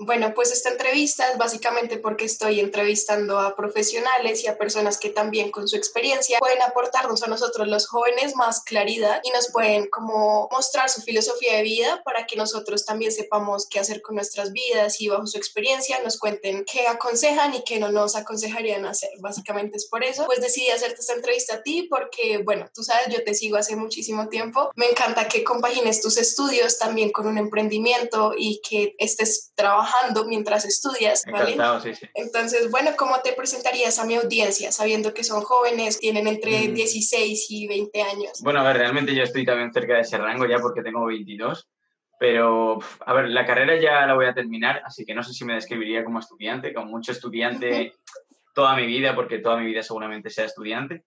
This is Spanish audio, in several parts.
Bueno, pues esta entrevista es básicamente porque estoy entrevistando a profesionales y a personas que también con su experiencia pueden aportarnos a nosotros los jóvenes más claridad y nos pueden como mostrar su filosofía de vida para que nosotros también sepamos qué hacer con nuestras vidas y bajo su experiencia nos cuenten qué aconsejan y qué no nos aconsejarían hacer. Básicamente es por eso, pues decidí hacerte esta entrevista a ti porque, bueno, tú sabes, yo te sigo hace muchísimo tiempo. Me encanta que compagines tus estudios también con un emprendimiento y que estés trabajando mientras estudias, ¿vale? Entonces, bueno, ¿cómo te presentarías a mi audiencia, sabiendo que son jóvenes, tienen entre 16 mm. y 20 años? Bueno, a ver, realmente yo estoy también cerca de ese rango ya porque tengo 22, pero, a ver, la carrera ya la voy a terminar, así que no sé si me describiría como estudiante, como mucho estudiante toda mi vida, porque toda mi vida seguramente sea estudiante,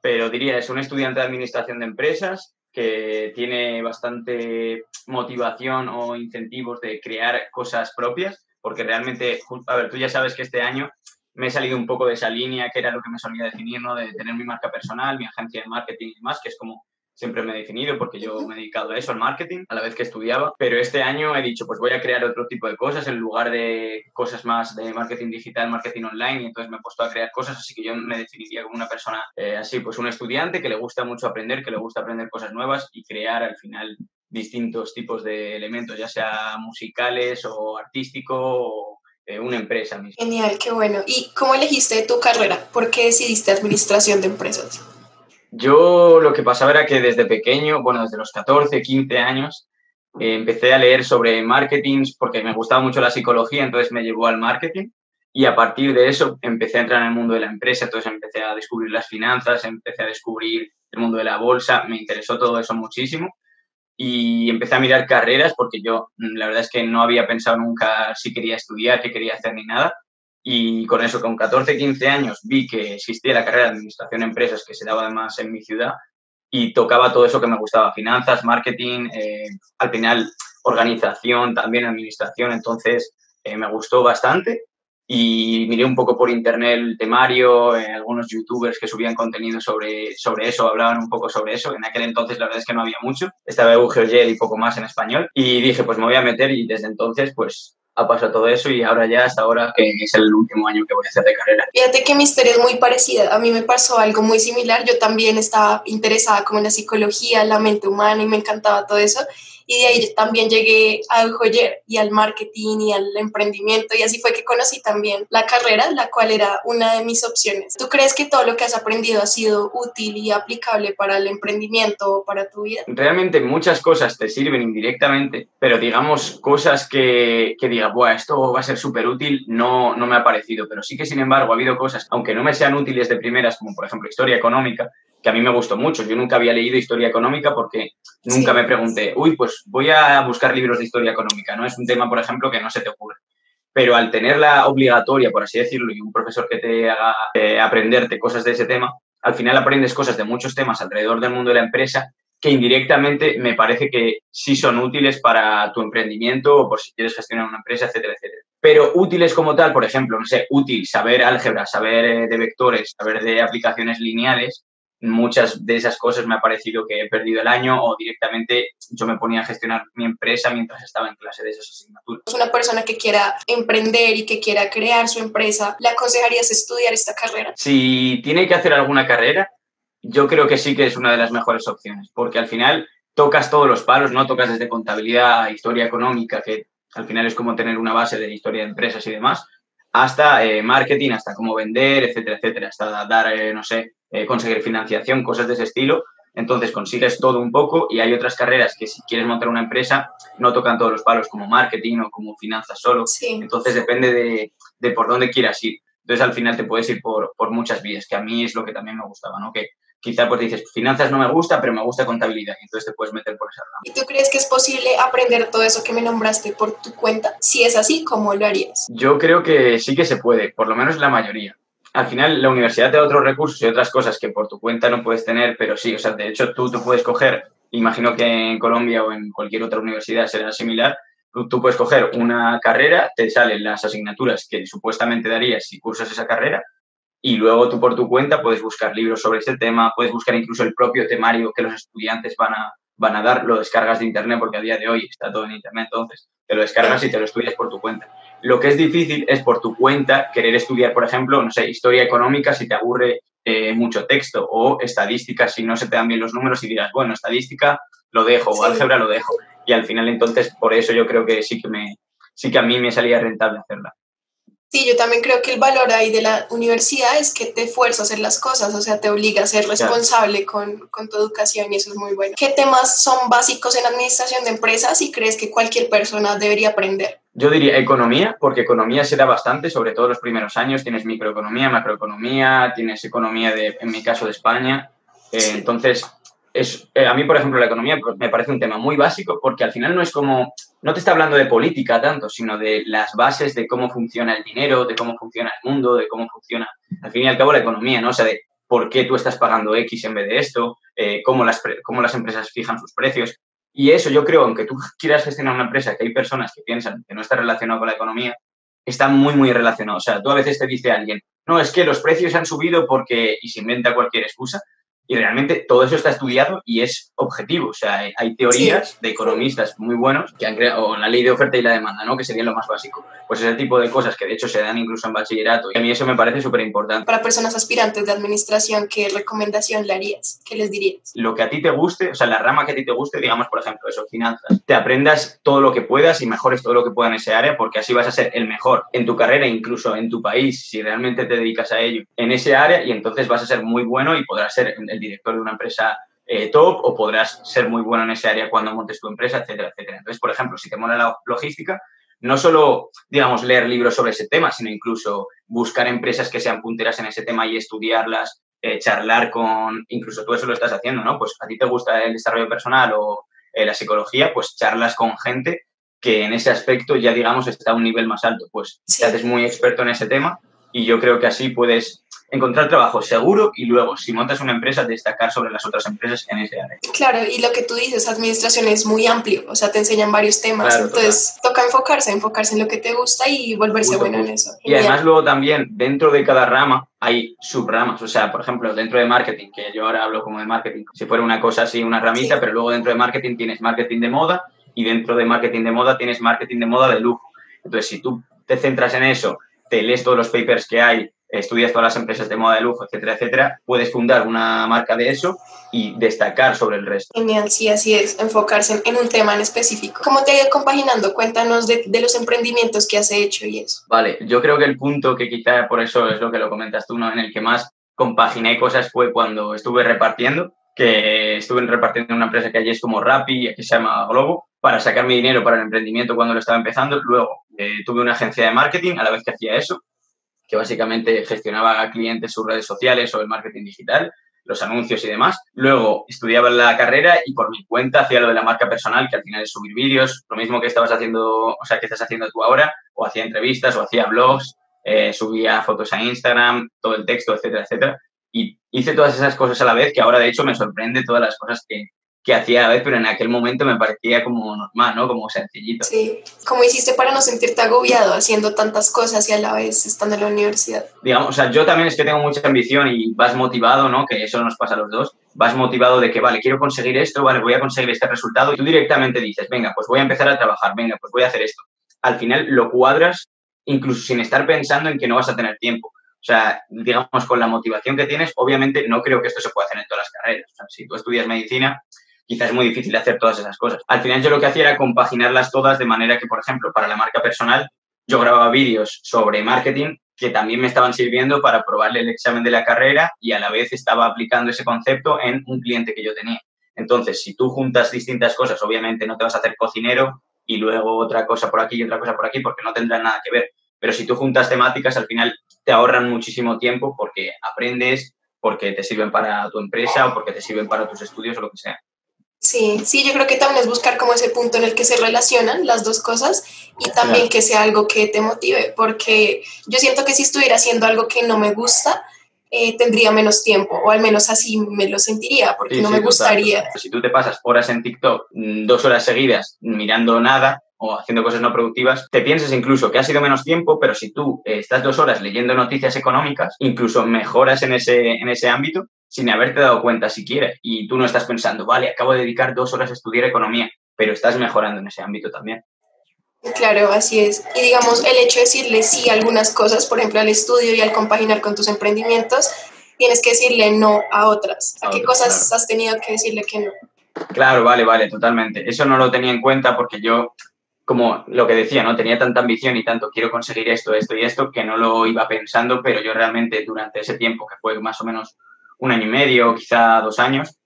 pero diría, es un estudiante de administración de empresas, que tiene bastante motivación o incentivos de crear cosas propias, porque realmente, a ver, tú ya sabes que este año me he salido un poco de esa línea que era lo que me solía definir, ¿no? De tener mi marca personal, mi agencia de marketing y demás, que es como siempre me he definido porque yo me he dedicado a eso, al marketing, a la vez que estudiaba, pero este año he dicho, pues voy a crear otro tipo de cosas en lugar de cosas más de marketing digital, marketing online, y entonces me he puesto a crear cosas, así que yo me definiría como una persona eh, así, pues un estudiante que le gusta mucho aprender, que le gusta aprender cosas nuevas y crear al final distintos tipos de elementos, ya sea musicales o artístico o eh, una empresa misma. Genial, qué bueno. ¿Y cómo elegiste tu carrera? ¿Por qué decidiste administración de empresas? Yo lo que pasaba era que desde pequeño, bueno, desde los 14, 15 años, eh, empecé a leer sobre marketing porque me gustaba mucho la psicología, entonces me llevó al marketing y a partir de eso empecé a entrar en el mundo de la empresa, entonces empecé a descubrir las finanzas, empecé a descubrir el mundo de la bolsa, me interesó todo eso muchísimo y empecé a mirar carreras porque yo la verdad es que no había pensado nunca si quería estudiar, qué quería hacer ni nada y con eso, con 14, 15 años, vi que existía la carrera de Administración de Empresas que se daba además en mi ciudad y tocaba todo eso que me gustaba, finanzas, marketing, eh, al final organización, también administración, entonces eh, me gustó bastante y miré un poco por internet el temario, eh, algunos youtubers que subían contenido sobre, sobre eso, hablaban un poco sobre eso. En aquel entonces la verdad es que no había mucho, estaba Eugenio y poco más en español. Y dije pues me voy a meter y desde entonces pues ha pasado todo eso y ahora ya hasta ahora que es el último año que voy a hacer de carrera. Fíjate que mi historia es muy parecida. A mí me pasó algo muy similar. Yo también estaba interesada como en la psicología, la mente humana y me encantaba todo eso y de ahí también llegué al joyer y al marketing y al emprendimiento y así fue que conocí también la carrera, la cual era una de mis opciones. ¿Tú crees que todo lo que has aprendido ha sido útil y aplicable para el emprendimiento o para tu vida? Realmente muchas cosas te sirven indirectamente, pero digamos cosas que, que diga, Buah, esto va a ser súper útil, no, no me ha parecido, pero sí que sin embargo ha habido cosas, aunque no me sean útiles de primeras, como por ejemplo historia económica, que a mí me gustó mucho. Yo nunca había leído historia económica porque nunca me pregunté, uy, pues voy a buscar libros de historia económica, ¿no? Es un tema, por ejemplo, que no se te ocurre. Pero al tenerla obligatoria, por así decirlo, y un profesor que te haga eh, aprenderte cosas de ese tema, al final aprendes cosas de muchos temas alrededor del mundo de la empresa que indirectamente me parece que sí son útiles para tu emprendimiento o por si quieres gestionar una empresa, etcétera, etcétera. Pero útiles como tal, por ejemplo, no sé, útil saber álgebra, saber eh, de vectores, saber de aplicaciones lineales, muchas de esas cosas me ha parecido que he perdido el año o directamente yo me ponía a gestionar mi empresa mientras estaba en clase de esas asignaturas. Una persona que quiera emprender y que quiera crear su empresa, ¿le aconsejarías estudiar esta carrera? Si tiene que hacer alguna carrera, yo creo que sí que es una de las mejores opciones, porque al final tocas todos los palos, ¿no? Tocas desde contabilidad, historia económica, que al final es como tener una base de historia de empresas y demás, hasta eh, marketing, hasta cómo vender, etcétera, etcétera, hasta dar, eh, no sé, eh, conseguir financiación, cosas de ese estilo. Entonces consigues todo un poco y hay otras carreras que si quieres montar una empresa no tocan todos los palos como marketing o como finanzas solo. Entonces depende de, de, por dónde quieras ir. Entonces al final te puedes ir por, por, muchas vías, que a mí es lo que también me gustaba, ¿no? Que quizá pues dices, finanzas no me gusta, pero me gusta contabilidad entonces te puedes meter por esa rama. ¿Y tú crees que es posible aprender todo eso que me nombraste por tu cuenta? Si es así, ¿cómo lo harías? Yo creo que sí que se puede, por lo menos la mayoría al final la universidad te da otros recursos y otras cosas que por tu cuenta no puedes tener, pero sí, o sea, de hecho tú, tú puedes coger, imagino que en Colombia o en cualquier otra universidad será similar, tú, puedes coger una carrera, te salen las asignaturas que supuestamente darías si cursas esa carrera y luego tú por tu cuenta puedes buscar libros sobre ese tema, puedes buscar incluso el propio temario que los estudiantes van a, van a dar, lo descargas de Internet, porque a día de hoy está todo en Internet, entonces te lo descargas y te lo estudias por tu cuenta. Lo que es difícil es por tu cuenta querer estudiar, por ejemplo, no sé, historia económica si te aburre eh, mucho texto o estadística si no se te dan bien los números y digas, bueno, estadística lo dejo o álgebra lo dejo. Y al final entonces por eso yo creo que sí que, me, sí que a mí me salía rentable hacerla. Sí, yo también creo que el valor ahí de la universidad es que te fuerza a hacer las cosas, o sea, te obliga a ser responsable con, con, tu educación y eso es muy bueno. ¿Qué temas son básicos en administración de empresas y crees que cualquier persona debería aprender? Yo diría economía, porque economía se da bastante, sobre todo los primeros años. Tienes microeconomía, macroeconomía, tienes economía, de, en mi caso, de España. Eh, entonces, es, eh, a mí, por ejemplo, la economía pues, me parece un tema muy básico porque al final no es como, no te está hablando de política tanto, sino de las bases de cómo funciona el dinero, de cómo funciona el mundo, de cómo funciona, al fin y al cabo, la economía, ¿no? O sea, de por qué tú estás pagando X en vez de esto, eh, cómo, las, cómo las empresas fijan sus precios. Y eso yo creo, aunque tú quieras gestionar una empresa, que hay personas que piensan que no está relacionado con la economía, está muy, muy relacionado. O sea, tú a veces te dice alguien, no, es que los precios han subido porque, y se inventa cualquier excusa, y realmente todo eso está estudiado y es objetivo. O sea, hay teorías de economistas muy buenos que han creado la ley de oferta y la demanda, ¿no? Que sería lo más básico. Pues ese tipo de cosas que de hecho se dan incluso en bachillerato. Y a mí eso me parece súper importante. Para personas aspirantes de administración, ¿qué recomendación le harías? ¿Qué les dirías? Lo que a ti te guste, o sea, la rama que a ti te guste, digamos, por ejemplo, eso, finanzas. Te aprendas todo lo que puedas y mejores todo lo que puedas en ese área porque así vas a ser el mejor en tu carrera, incluso en tu país, si realmente te dedicas a ello, en ese área y entonces vas a ser muy bueno y podrás ser el director de una empresa eh, top o podrás ser muy bueno en ese área cuando montes tu empresa, etcétera, etcétera. Entonces, por ejemplo, si te mola la logística, no solo, digamos, leer libros sobre ese tema, sino incluso buscar empresas que sean punteras en ese tema y estudiarlas, eh, charlar con, incluso tú eso lo estás haciendo, ¿no? Pues a ti te gusta el desarrollo personal o eh, la psicología, pues charlas con gente que en ese aspecto ya, digamos, está a un nivel más alto. Pues te haces muy experto en ese tema y yo creo que así puedes encontrar trabajo seguro y luego, si montas una empresa, destacar sobre las otras empresas en ese área. Claro, y lo que tú dices, administración es muy amplio, o sea, te enseñan varios temas, entonces toca enfocarse, enfocarse en lo que te gusta y volverse bueno en eso. Y además luego también, dentro de cada rama, hay subramas, o sea, por ejemplo, dentro de marketing, que yo ahora hablo como de marketing, si fuera una cosa así, una ramita, pero luego dentro de marketing tienes marketing de moda y dentro de marketing de moda tienes marketing de moda de lujo. Entonces, si tú te centras en eso, te lees todos los papers que hay estudias todas las empresas de moda de lujo, etcétera, etcétera, puedes fundar una marca de eso y destacar sobre el resto. Genial, sí, así es, enfocarse en un tema en específico. ¿Cómo te ha ido compaginando? Cuéntanos de, de, los emprendimientos que has hecho y eso. Vale, yo creo que el punto que quizá por eso es lo que lo comentas tú, ¿no? En el que más compaginé cosas fue cuando estuve repartiendo, que estuve repartiendo en una empresa que allí es como Rappi, que se llama Globo, para sacar mi dinero para el emprendimiento cuando lo estaba empezando. Luego eh, tuve una agencia de marketing a la vez que hacía eso que básicamente gestionaba a clientes sus redes sociales o el marketing digital, los anuncios y demás. Luego estudiaba la carrera y por mi cuenta hacía lo de la marca personal, que al final es subir vídeos, lo mismo que estabas haciendo, o sea, que estás haciendo tú ahora, o hacía entrevistas, o hacía blogs, eh, subía fotos a Instagram, todo el texto, etcétera, etcétera. Y hice todas esas cosas a la vez que ahora de hecho me sorprende todas las cosas que, que hacía a vez, pero en aquel momento me parecía como normal, ¿no? Como sencillito. Sí. ¿Cómo hiciste para no sentirte agobiado haciendo tantas cosas y a la vez estando en la universidad? Digamos, o sea, yo también es que tengo mucha ambición y vas motivado, ¿no? Que eso nos pasa a los dos. Vas motivado de que, vale, quiero conseguir esto, vale, voy a conseguir este resultado. Y tú directamente dices, venga, pues voy a empezar a trabajar, venga, pues voy a hacer esto. Al final lo cuadras incluso sin estar pensando en que no vas a tener tiempo. O sea, digamos, con la motivación que tienes, obviamente no creo que esto se pueda hacer en todas las carreras. O sea, si tú estudias medicina, quizás es muy difícil hacer todas esas cosas. Al final yo lo que hacía era compaginarlas todas de manera que, por ejemplo, para la marca personal, yo grababa vídeos sobre marketing que también me estaban sirviendo para probarle el examen de la carrera y a la vez estaba aplicando ese concepto en un cliente que yo tenía. Entonces, si tú juntas distintas cosas, obviamente no te vas a hacer cocinero y luego otra cosa por aquí y otra cosa por aquí porque no tendrán nada que ver. Pero si tú juntas temáticas, al final te ahorran muchísimo tiempo porque aprendes, porque te sirven para tu empresa o porque te sirven para tus estudios o lo que sea. Sí, sí, yo creo que también es buscar como ese punto en el que se relacionan las dos cosas y también que sea algo que te motive, porque yo siento que si estuviera haciendo algo que no me gusta, eh, tendría menos tiempo, o al menos así me lo sentiría, porque no me gustaría. Si tú te pasas horas en TikTok, mm, dos horas seguidas mirando nada o haciendo cosas no productivas, te piensas incluso que ha sido menos tiempo, pero si tú eh, estás dos horas leyendo noticias económicas, incluso mejoras en ese, en ese ámbito sin haberte dado cuenta siquiera. Y tú no estás pensando, vale, acabo de dedicar dos horas a estudiar economía, pero estás mejorando en ese ámbito también. Claro, así es. Y digamos, el hecho de decirle sí a algunas cosas, por ejemplo, al estudio y al compaginar con tus emprendimientos, tienes que decirle no a otras. ¿A, qué cosas has tenido que decirle que no? Claro, vale, vale, totalmente. Eso no lo tenía en cuenta porque yo, como lo que decía, ¿no? Tenía tanta ambición y tanto quiero conseguir esto, esto y esto, que no lo iba pensando, pero yo realmente durante ese tiempo, que fue más o menos un año y medio, quizá dos años,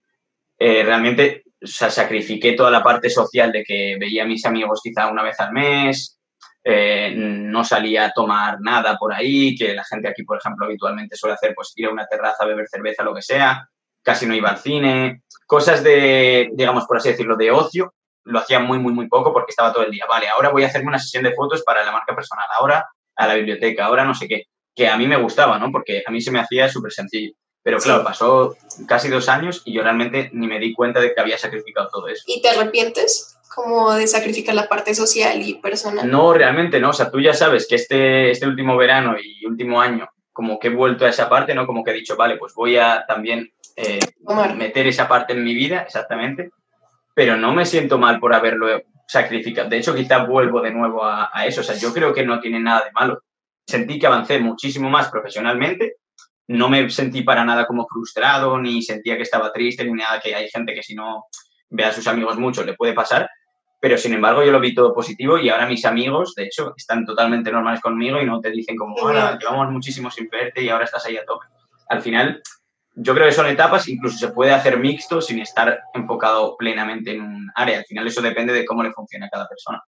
eh, realmente o sea, sacrifiqué toda la parte social de que veía a mis amigos quizá una vez al mes, eh, no salía a tomar nada por ahí, que la gente aquí, por ejemplo, habitualmente suele hacer, pues ir a una terraza, beber cerveza, lo que sea, casi no iba al cine, cosas de, digamos, por así decirlo, de ocio, lo hacía muy, muy, muy poco porque estaba todo el día, vale, ahora voy a hacerme una sesión de fotos para la marca personal, ahora a la biblioteca, ahora no sé qué, que a mí me gustaba, ¿no? Porque a mí se me hacía súper sencillo. Pero claro, pasó casi dos años y yo realmente ni me di cuenta de que había sacrificado todo eso. ¿Y te arrepientes? como de sacrificar la parte social y personal? No, realmente no. O sea, tú ya sabes que este, este último verano y último año, como que he vuelto a esa parte, ¿no? Como que he dicho, vale, pues voy a también eh, meter esa parte en mi vida, exactamente. Pero no me siento mal por haberlo sacrificado. De hecho, quizá vuelvo de nuevo a, a eso. O sea, yo creo que no tiene nada de malo. Sentí que avancé muchísimo más profesionalmente no me sentí para nada como frustrado, ni sentía que estaba triste, ni nada, que hay gente que si no ve a sus amigos mucho le puede pasar, pero sin embargo yo lo vi todo positivo y ahora mis amigos, de hecho, están totalmente normales conmigo y no te dicen como, ahora llevamos muchísimo sin verte y ahora estás ahí a tope. Al final, yo creo que son etapas, incluso se puede hacer mixto sin estar enfocado plenamente en un área. Al final eso depende de cómo le funciona a cada persona.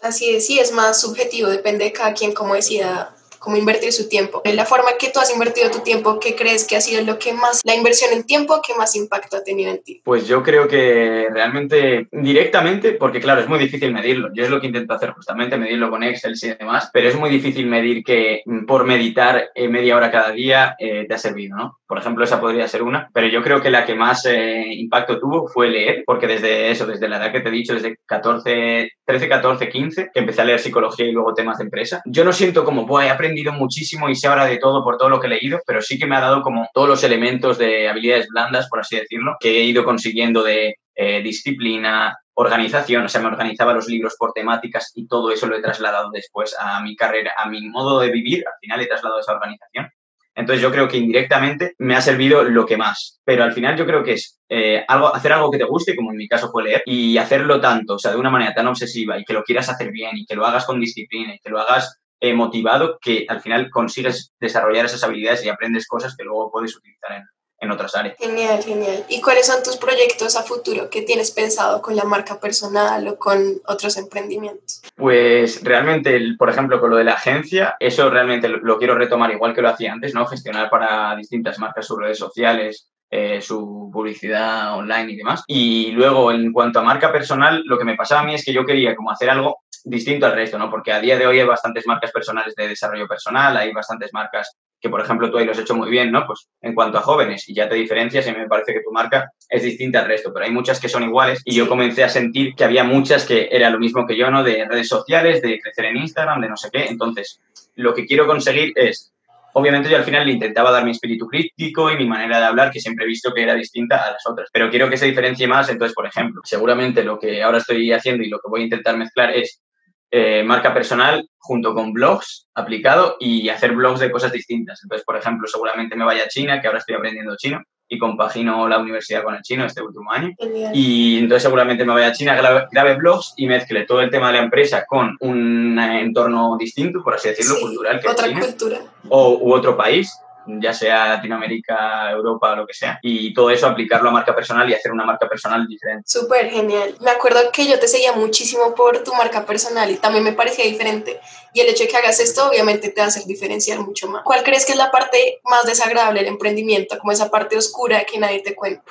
Así es, sí, es más subjetivo, depende de cada quien cómo decida cómo invertir su tiempo. La forma que tú has invertido tu tiempo, ¿qué crees que ha sido lo que más, la inversión en tiempo, que más impacto ha tenido en ti? Pues yo creo que realmente directamente, porque claro, es muy difícil medirlo. Yo es lo que intento hacer justamente, medirlo con Excel y demás, pero es muy difícil medir que por meditar eh, media hora cada día eh, te ha servido, ¿no? Por ejemplo, esa podría ser una, pero yo creo que la que más eh, impacto tuvo fue leer, porque desde eso, desde la edad que te he dicho, desde 14, 13, 14, 15, que empecé a leer psicología y luego temas de empresa, yo no siento como, voy he aprendido muchísimo y sé ahora de todo por todo lo que he leído, pero sí que me ha dado como todos los elementos de habilidades blandas, por así decirlo, que he ido consiguiendo de eh, disciplina, organización, o sea, me organizaba los libros por temáticas y todo eso lo he trasladado después a mi carrera, a mi modo de vivir, al final he trasladado esa organización. Entonces yo creo que indirectamente me ha servido lo que más, pero al final yo creo que es eh, algo, hacer algo que te guste, como en mi caso fue leer, y hacerlo tanto, o sea, de una manera tan obsesiva y que lo quieras hacer bien y que lo hagas con disciplina y que lo hagas eh, motivado que al final consigues desarrollar esas habilidades y aprendes cosas que luego puedes utilizar en, en otras áreas. Genial, genial. ¿Y cuáles son tus proyectos a futuro que tienes pensado con la marca personal o con otros emprendimientos? Pues realmente, por ejemplo, con lo de la agencia, eso realmente lo, quiero retomar igual que lo hacía antes, ¿no? Gestionar para distintas marcas sus redes sociales, eh, su publicidad online y demás. Y luego, en cuanto a marca personal, lo que me pasaba a mí es que yo quería como hacer algo distinto al resto, ¿no? Porque a día de hoy hay bastantes marcas personales de desarrollo personal, hay bastantes marcas que, por ejemplo, tú ahí lo has hecho muy bien, ¿no? Pues en cuanto a jóvenes, y ya te diferencias y me parece que tu marca es distinta al resto, pero hay muchas que son iguales y yo comencé a sentir que había muchas que era lo mismo que yo, ¿no? De redes sociales, de crecer en Instagram, de no sé qué. Entonces, lo que quiero conseguir es Obviamente yo al final le intentaba dar mi espíritu crítico y mi manera de hablar, que siempre he visto que era distinta a las otras. Pero quiero que se diferencie más, entonces, por ejemplo, seguramente lo que ahora estoy haciendo y lo que voy a intentar mezclar es eh, marca personal junto con blogs aplicado y hacer blogs de cosas distintas. Entonces, por ejemplo, seguramente me vaya a China, que ahora estoy aprendiendo chino y compagino la universidad con el chino este último año. Y entonces seguramente me vaya a China, grabe, blogs y mezcle todo el tema de la empresa con un entorno distinto, por así decirlo, cultural. Que otra cultura. O, u otro país ya sea Latinoamérica, Europa, lo que sea, y todo eso aplicarlo a marca personal y hacer una marca personal diferente. Súper genial. Me acuerdo que yo te seguía muchísimo por tu marca personal y también me parecía diferente. Y el hecho de que hagas esto obviamente te va a hacer diferenciar mucho más. ¿Cuál crees que es la parte más desagradable del emprendimiento, como esa parte oscura que nadie te cuenta?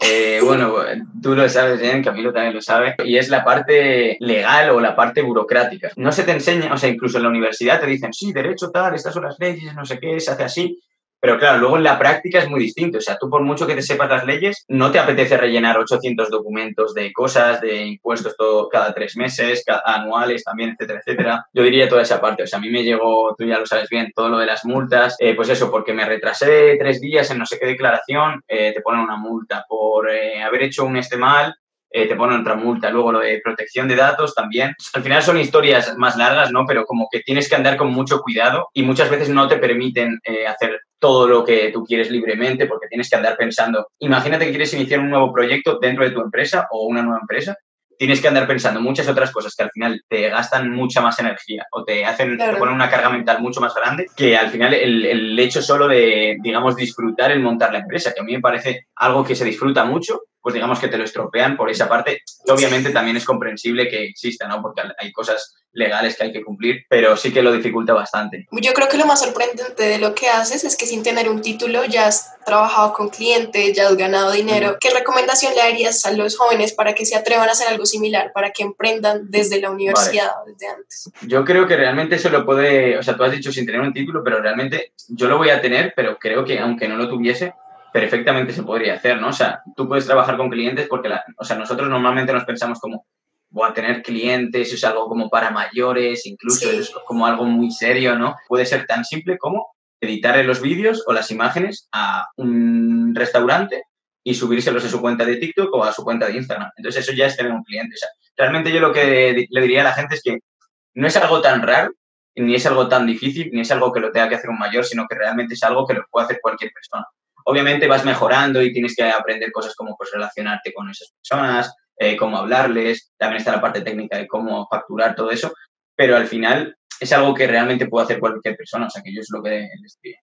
Eh, bueno, tú lo sabes bien, Camilo también lo sabe, y es la parte legal o la parte burocrática. No se te enseña, o sea, incluso en la universidad te dicen, sí, derecho tal, estas son las leyes, no sé qué, se hace así, Pero claro, luego en la práctica es muy distinto. O sea, tú por mucho que te sepas las leyes, no te apetece rellenar 800 documentos de cosas, de impuestos todo, cada tres meses, anuales también, etcétera, etcétera. Yo diría toda esa parte. O sea, a mí me llegó, tú ya lo sabes bien, todo lo de las multas. Eh, pues eso, porque me retrasé tres días en no sé qué declaración, eh, te ponen una multa. Por eh, haber hecho un este mal, eh, te ponen otra multa. Luego lo de protección de datos también. Al final son historias más largas, ¿no? Pero como que tienes que andar con mucho cuidado y muchas veces no te permiten eh, hacer todo lo que tú quieres libremente porque tienes que andar pensando. Imagínate que quieres iniciar un nuevo proyecto dentro de tu empresa o una nueva empresa tienes que andar pensando muchas otras cosas que al final te gastan mucha más energía o te hacen te ponen una carga mental mucho más grande que al final el, el, hecho solo de, digamos, disfrutar el montar la empresa, que a mí me parece algo que se disfruta mucho pues digamos que te lo estropean por esa parte. Obviamente también es comprensible que exista, ¿no? Porque hay cosas legales que hay que cumplir, pero sí que lo dificulta bastante. Yo creo que lo más sorprendente de lo que haces es que sin tener un título ya has trabajado con clientes, ya has ganado dinero. ¿Qué recomendación le darías a los jóvenes para que se atrevan a hacer algo similar, para que emprendan desde la universidad, desde antes? Yo creo que realmente se lo puede, o sea, tú has dicho sin tener un título, pero realmente yo lo voy a tener, pero creo que aunque no lo tuviese, perfectamente se podría hacer, ¿no? O sea, tú puedes trabajar con clientes porque, la, o sea, nosotros normalmente nos pensamos como, voy a tener clientes, es algo como para mayores, incluso es como algo muy serio, ¿no? Puede ser tan simple como editar los vídeos o las imágenes a un restaurante y subírselos a su cuenta de TikTok o a su cuenta de Instagram. Entonces eso ya es tener un cliente. O sea, realmente yo lo que le diría a la gente es que no es algo tan raro, ni es algo tan difícil, ni es algo que lo tenga que hacer un mayor, sino que realmente es algo que lo puede hacer cualquier persona. Obviamente vas mejorando y tienes que aprender cosas como pues relacionarte con esas personas, eh, cómo hablarles, también está la parte técnica de cómo facturar todo eso, pero al final es algo que realmente puede hacer cualquier persona, o sea que yo es lo que les digo.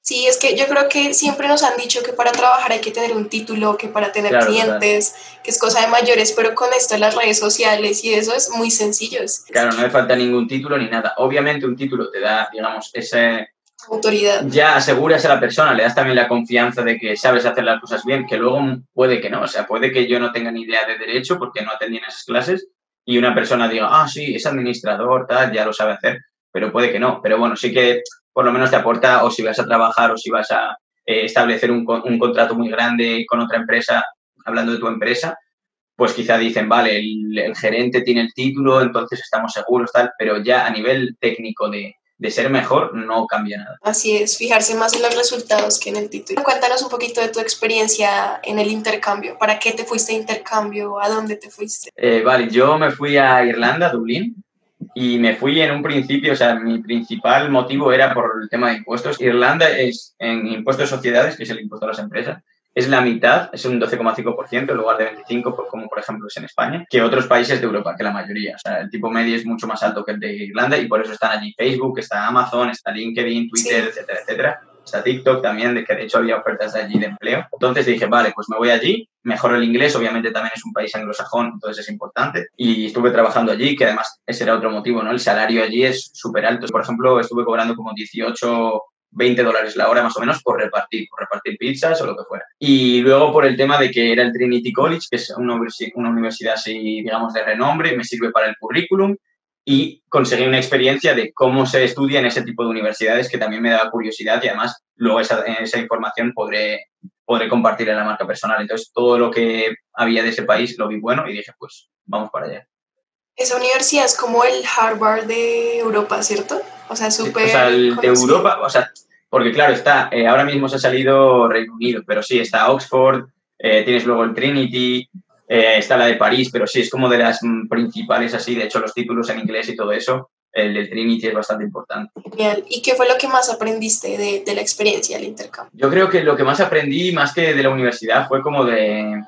Sí, es que yo creo que siempre nos han dicho que para trabajar hay que tener un título, que para tener clientes, que es cosa de mayores, pero con esto las redes sociales y eso es muy sencillo. claro, no le falta ningún título ni nada. Obviamente un título te da, digamos, ese, autoridad. Ya aseguras a la persona, le das también la confianza de que sabes hacer las cosas bien, que luego puede que no, o sea, puede que yo no tenga ni idea de derecho porque no atendí en esas clases y una persona diga, ah, sí, es administrador, tal, ya lo sabe hacer, pero puede que no. Pero bueno, sí que por lo menos te aporta o si vas a trabajar o si vas a eh, establecer un, un, contrato muy grande con otra empresa, hablando de tu empresa, pues quizá dicen, vale, el, el gerente tiene el título, entonces estamos seguros, tal, pero ya a nivel técnico de de ser mejor no cambia nada. Así es, fijarse más en los resultados que en el título. Cuéntanos un poquito de tu experiencia en el intercambio. ¿Para qué te fuiste a intercambio? ¿A dónde te fuiste? Eh, vale, yo me fui a Irlanda, Dublín, y me fui en un principio, o sea, mi principal motivo era por el tema de impuestos. Irlanda es en impuestos de sociedades, que es el impuesto a las empresas, es la mitad, es un 12,5% en lugar de 25%, como por ejemplo es en España, que otros países de Europa, que la mayoría. O sea, el tipo medio es mucho más alto que el de Irlanda y por eso están allí Facebook, está Amazon, está LinkedIn, Twitter, etcétera, etcétera. Está TikTok también, de que de hecho había ofertas de allí de empleo. Entonces dije, vale, pues me voy allí, mejoro el inglés, obviamente también es un país anglosajón, entonces es importante. Y estuve trabajando allí, que además ese era otro motivo, ¿no? El salario allí es súper alto. Por ejemplo, estuve cobrando como 18 20 dólares la hora más o menos por repartir, por repartir pizzas o lo que fuera. Y luego por el tema de que era el Trinity College, que es una, universidad así, digamos, de renombre, me sirve para el currículum y conseguí una experiencia de cómo se estudia en ese tipo de universidades que también me daba curiosidad y además luego esa, esa información podré, podré compartir en la marca personal. Entonces todo lo que había de ese país lo vi bueno y dije, pues vamos para allá. Esa universidad es como el Harvard de Europa, ¿cierto? O sea, súper. o sea, el de Europa, o sea, porque claro, está, eh, ahora mismo se ha salido Reino Unido, pero sí, está Oxford, eh, tienes luego el Trinity, eh, está la de París, pero sí, es como de las principales así, de hecho los títulos en inglés y todo eso, el del Trinity es bastante importante. Genial. ¿Y qué fue lo que más aprendiste de, de la experiencia del intercambio? Yo creo que lo que más aprendí, más que de la universidad, fue como de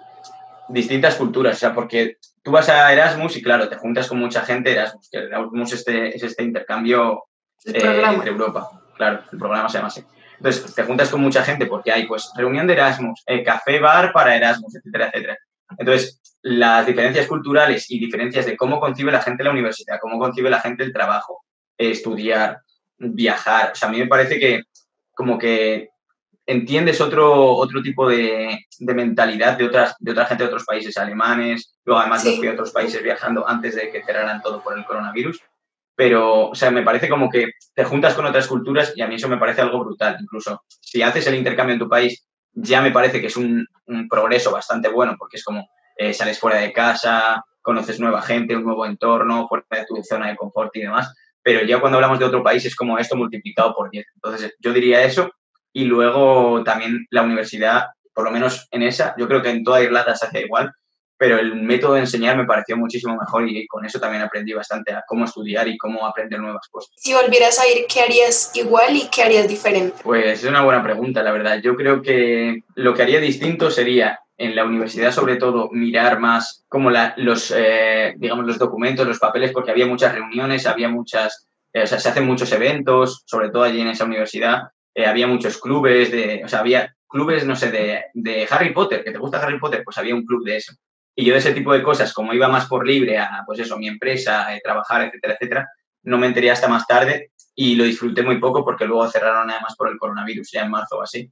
distintas culturas, o sea, porque tú vas a Erasmus y claro, te juntas con mucha gente, Erasmus, que Erasmus este, es este intercambio entre Europa claro, el programa se llama así. Entonces, te juntas con mucha gente porque hay, pues, reunión de Erasmus, eh, café, bar para Erasmus, etcétera, etcétera. Entonces, las diferencias culturales y diferencias de cómo concibe la gente la universidad, cómo concibe la gente el trabajo, estudiar, viajar. O sea, a mí me parece que como que entiendes otro, otro tipo de, de, mentalidad de, otras, de otra gente de otros países alemanes. Luego, además, fui a otros países viajando antes de que cerraran todo por el coronavirus pero, o sea, me parece como que te juntas con otras culturas y a mí eso me parece algo brutal. Incluso si haces el intercambio en tu país, ya me parece que es un, progreso bastante bueno porque es como eh, sales fuera de casa, conoces nueva gente, un nuevo entorno, fuera de tu zona de confort y demás. Pero ya cuando hablamos de otro país es como esto multiplicado por 10. Entonces, yo diría eso. Y luego también la universidad, por lo menos en esa, yo creo que en toda Irlanda se hace igual, pero el método de enseñar me pareció muchísimo mejor y con eso también aprendí bastante a cómo estudiar y cómo aprender nuevas cosas. Si volvieras a ir, ¿qué harías igual y qué harías diferente? Pues es una buena pregunta, la verdad. Yo creo que lo que haría distinto sería en la universidad sobre todo mirar más como la, los, eh, digamos, los documentos, los papeles, porque había muchas reuniones, había muchas, eh, o sea, se hacen muchos eventos, sobre todo allí en esa universidad, eh, había muchos clubes, de, o sea, había clubes, no sé, de, de Harry Potter, que te gusta Harry Potter, pues había un club de eso. Y yo de ese tipo de cosas, como iba más por libre a, pues eso, mi empresa, a trabajar, etcétera, etcétera, no me enteré hasta más tarde y lo disfruté muy poco porque luego cerraron además por el coronavirus, ya en marzo o así.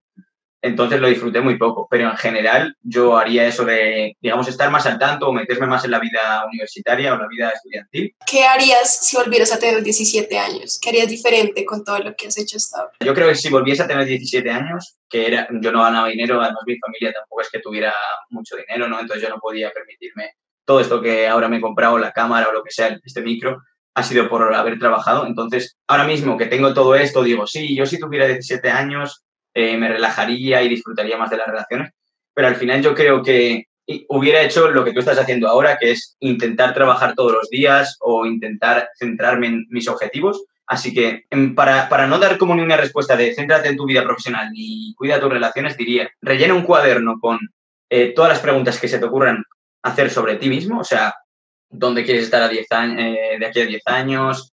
Entonces lo disfruté muy poco, pero en general yo haría eso de, digamos, estar más al tanto o meterme más en la vida universitaria o la vida estudiantil. ¿Qué harías si volvieras a tener 17 años? ¿Qué harías diferente con todo lo que has hecho hasta ahora? Yo creo que si volviese a tener 17 años, que era, yo no ganaba dinero, además mi familia tampoco es que tuviera mucho dinero, ¿no? Entonces yo no podía permitirme todo esto que ahora me he comprado, la cámara o lo que sea, este micro, ha sido por haber trabajado. Entonces, ahora mismo que tengo todo esto, digo, sí, yo si tuviera 17 años eh, me relajaría y disfrutaría más de las relaciones. Pero al final yo creo que hubiera hecho lo que tú estás haciendo ahora, que es intentar trabajar todos los días o intentar centrarme en mis objetivos. Así que para, para no dar como ni una respuesta de céntrate en tu vida profesional ni cuida tus relaciones, diría, rellena un cuaderno con eh, todas las preguntas que se te ocurran hacer sobre ti mismo, o sea, dónde quieres estar a 10 años, eh, de aquí a 10 años,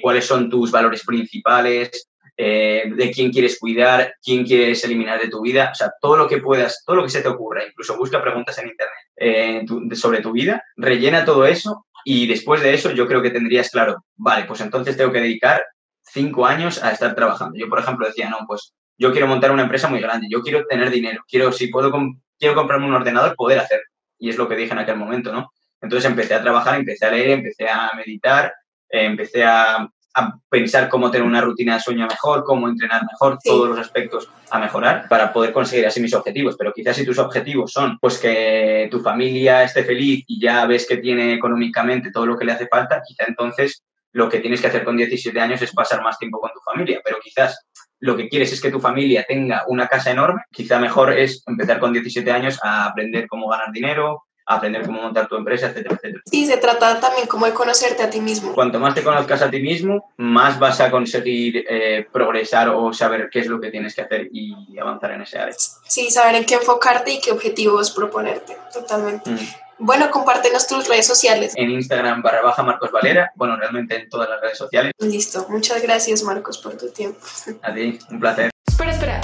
cuáles son tus valores principales, eh, de quién quieres cuidar, quién quieres eliminar de tu vida, o sea, todo lo que puedas, todo lo que se te ocurra, incluso busca preguntas en Internet eh, sobre tu vida, rellena todo eso y después de eso yo creo que tendrías claro, vale, pues entonces tengo que dedicar cinco años a estar trabajando. Yo, por ejemplo, decía, no, pues yo quiero montar una empresa muy grande, yo quiero tener dinero, quiero, si puedo, quiero comprarme un ordenador, poder hacerlo. Y es lo que dije en aquel momento, ¿no? Entonces empecé a trabajar, empecé a leer, empecé a meditar, eh, empecé a a pensar cómo tener una rutina de sueño mejor, cómo entrenar mejor, todos los aspectos a mejorar para poder conseguir así mis objetivos. Pero quizás si tus objetivos son pues que tu familia esté feliz y ya ves que tiene económicamente todo lo que le hace falta, quizá entonces lo que tienes que hacer con 17 años es pasar más tiempo con tu familia. Pero quizás lo que quieres es que tu familia tenga una casa enorme, quizá mejor es empezar con 17 años a aprender cómo ganar dinero, aprender cómo montar tu empresa, etcétera, etcétera. Sí, se trata también como de conocerte a ti mismo. Cuanto más te conozcas a ti mismo, más vas a conseguir eh, progresar o saber qué es lo que tienes que hacer y avanzar en ese área. Sí, saber en qué enfocarte y qué objetivos proponerte, totalmente. Mm. Bueno, compártenos tus redes sociales. En Instagram barra baja Marcos Valera, bueno, realmente en todas las redes sociales. Listo, muchas gracias Marcos por tu tiempo. A ti, un placer. Espera, espera.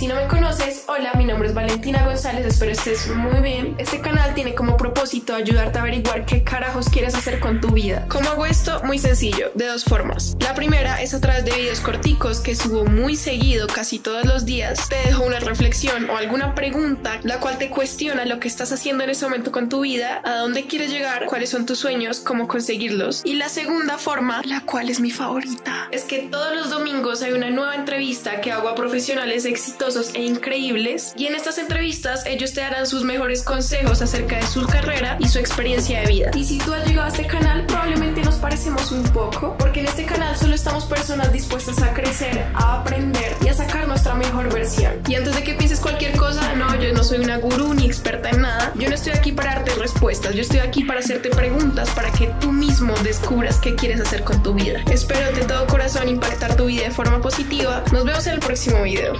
Si no me conoces, hola, mi nombre es Valentina González, espero estés muy bien. Este canal tiene como propósito ayudarte a averiguar qué carajos quieres hacer con tu vida. ¿Cómo hago esto? Muy sencillo, de dos formas. La primera es a través de videos corticos que subo muy seguido, casi todos los días. Te dejo una reflexión o alguna pregunta, la cual te cuestiona lo que estás haciendo en ese momento con tu vida, a dónde quieres llegar, cuáles son tus sueños, cómo conseguirlos. Y la segunda forma, la cual es mi favorita, es que todos los domingos hay una nueva entrevista que hago a profesionales exitosos e increíbles y en estas entrevistas ellos te darán sus mejores consejos acerca de su carrera y su experiencia de vida. Y si tú has llegado a este canal, probablemente nos parecemos un poco, porque en este canal solo estamos personas dispuestas a crecer, a aprender y a sacar nuestra mejor versión. Y antes de que pienses cualquier cosa, no, yo no soy una gurú ni experta en nada, yo no estoy aquí para darte respuestas, yo estoy aquí para hacerte preguntas para que tú mismo descubras qué quieres hacer con tu vida. Espero de todo corazón impactar tu vida de forma positiva. Nos vemos en el próximo video.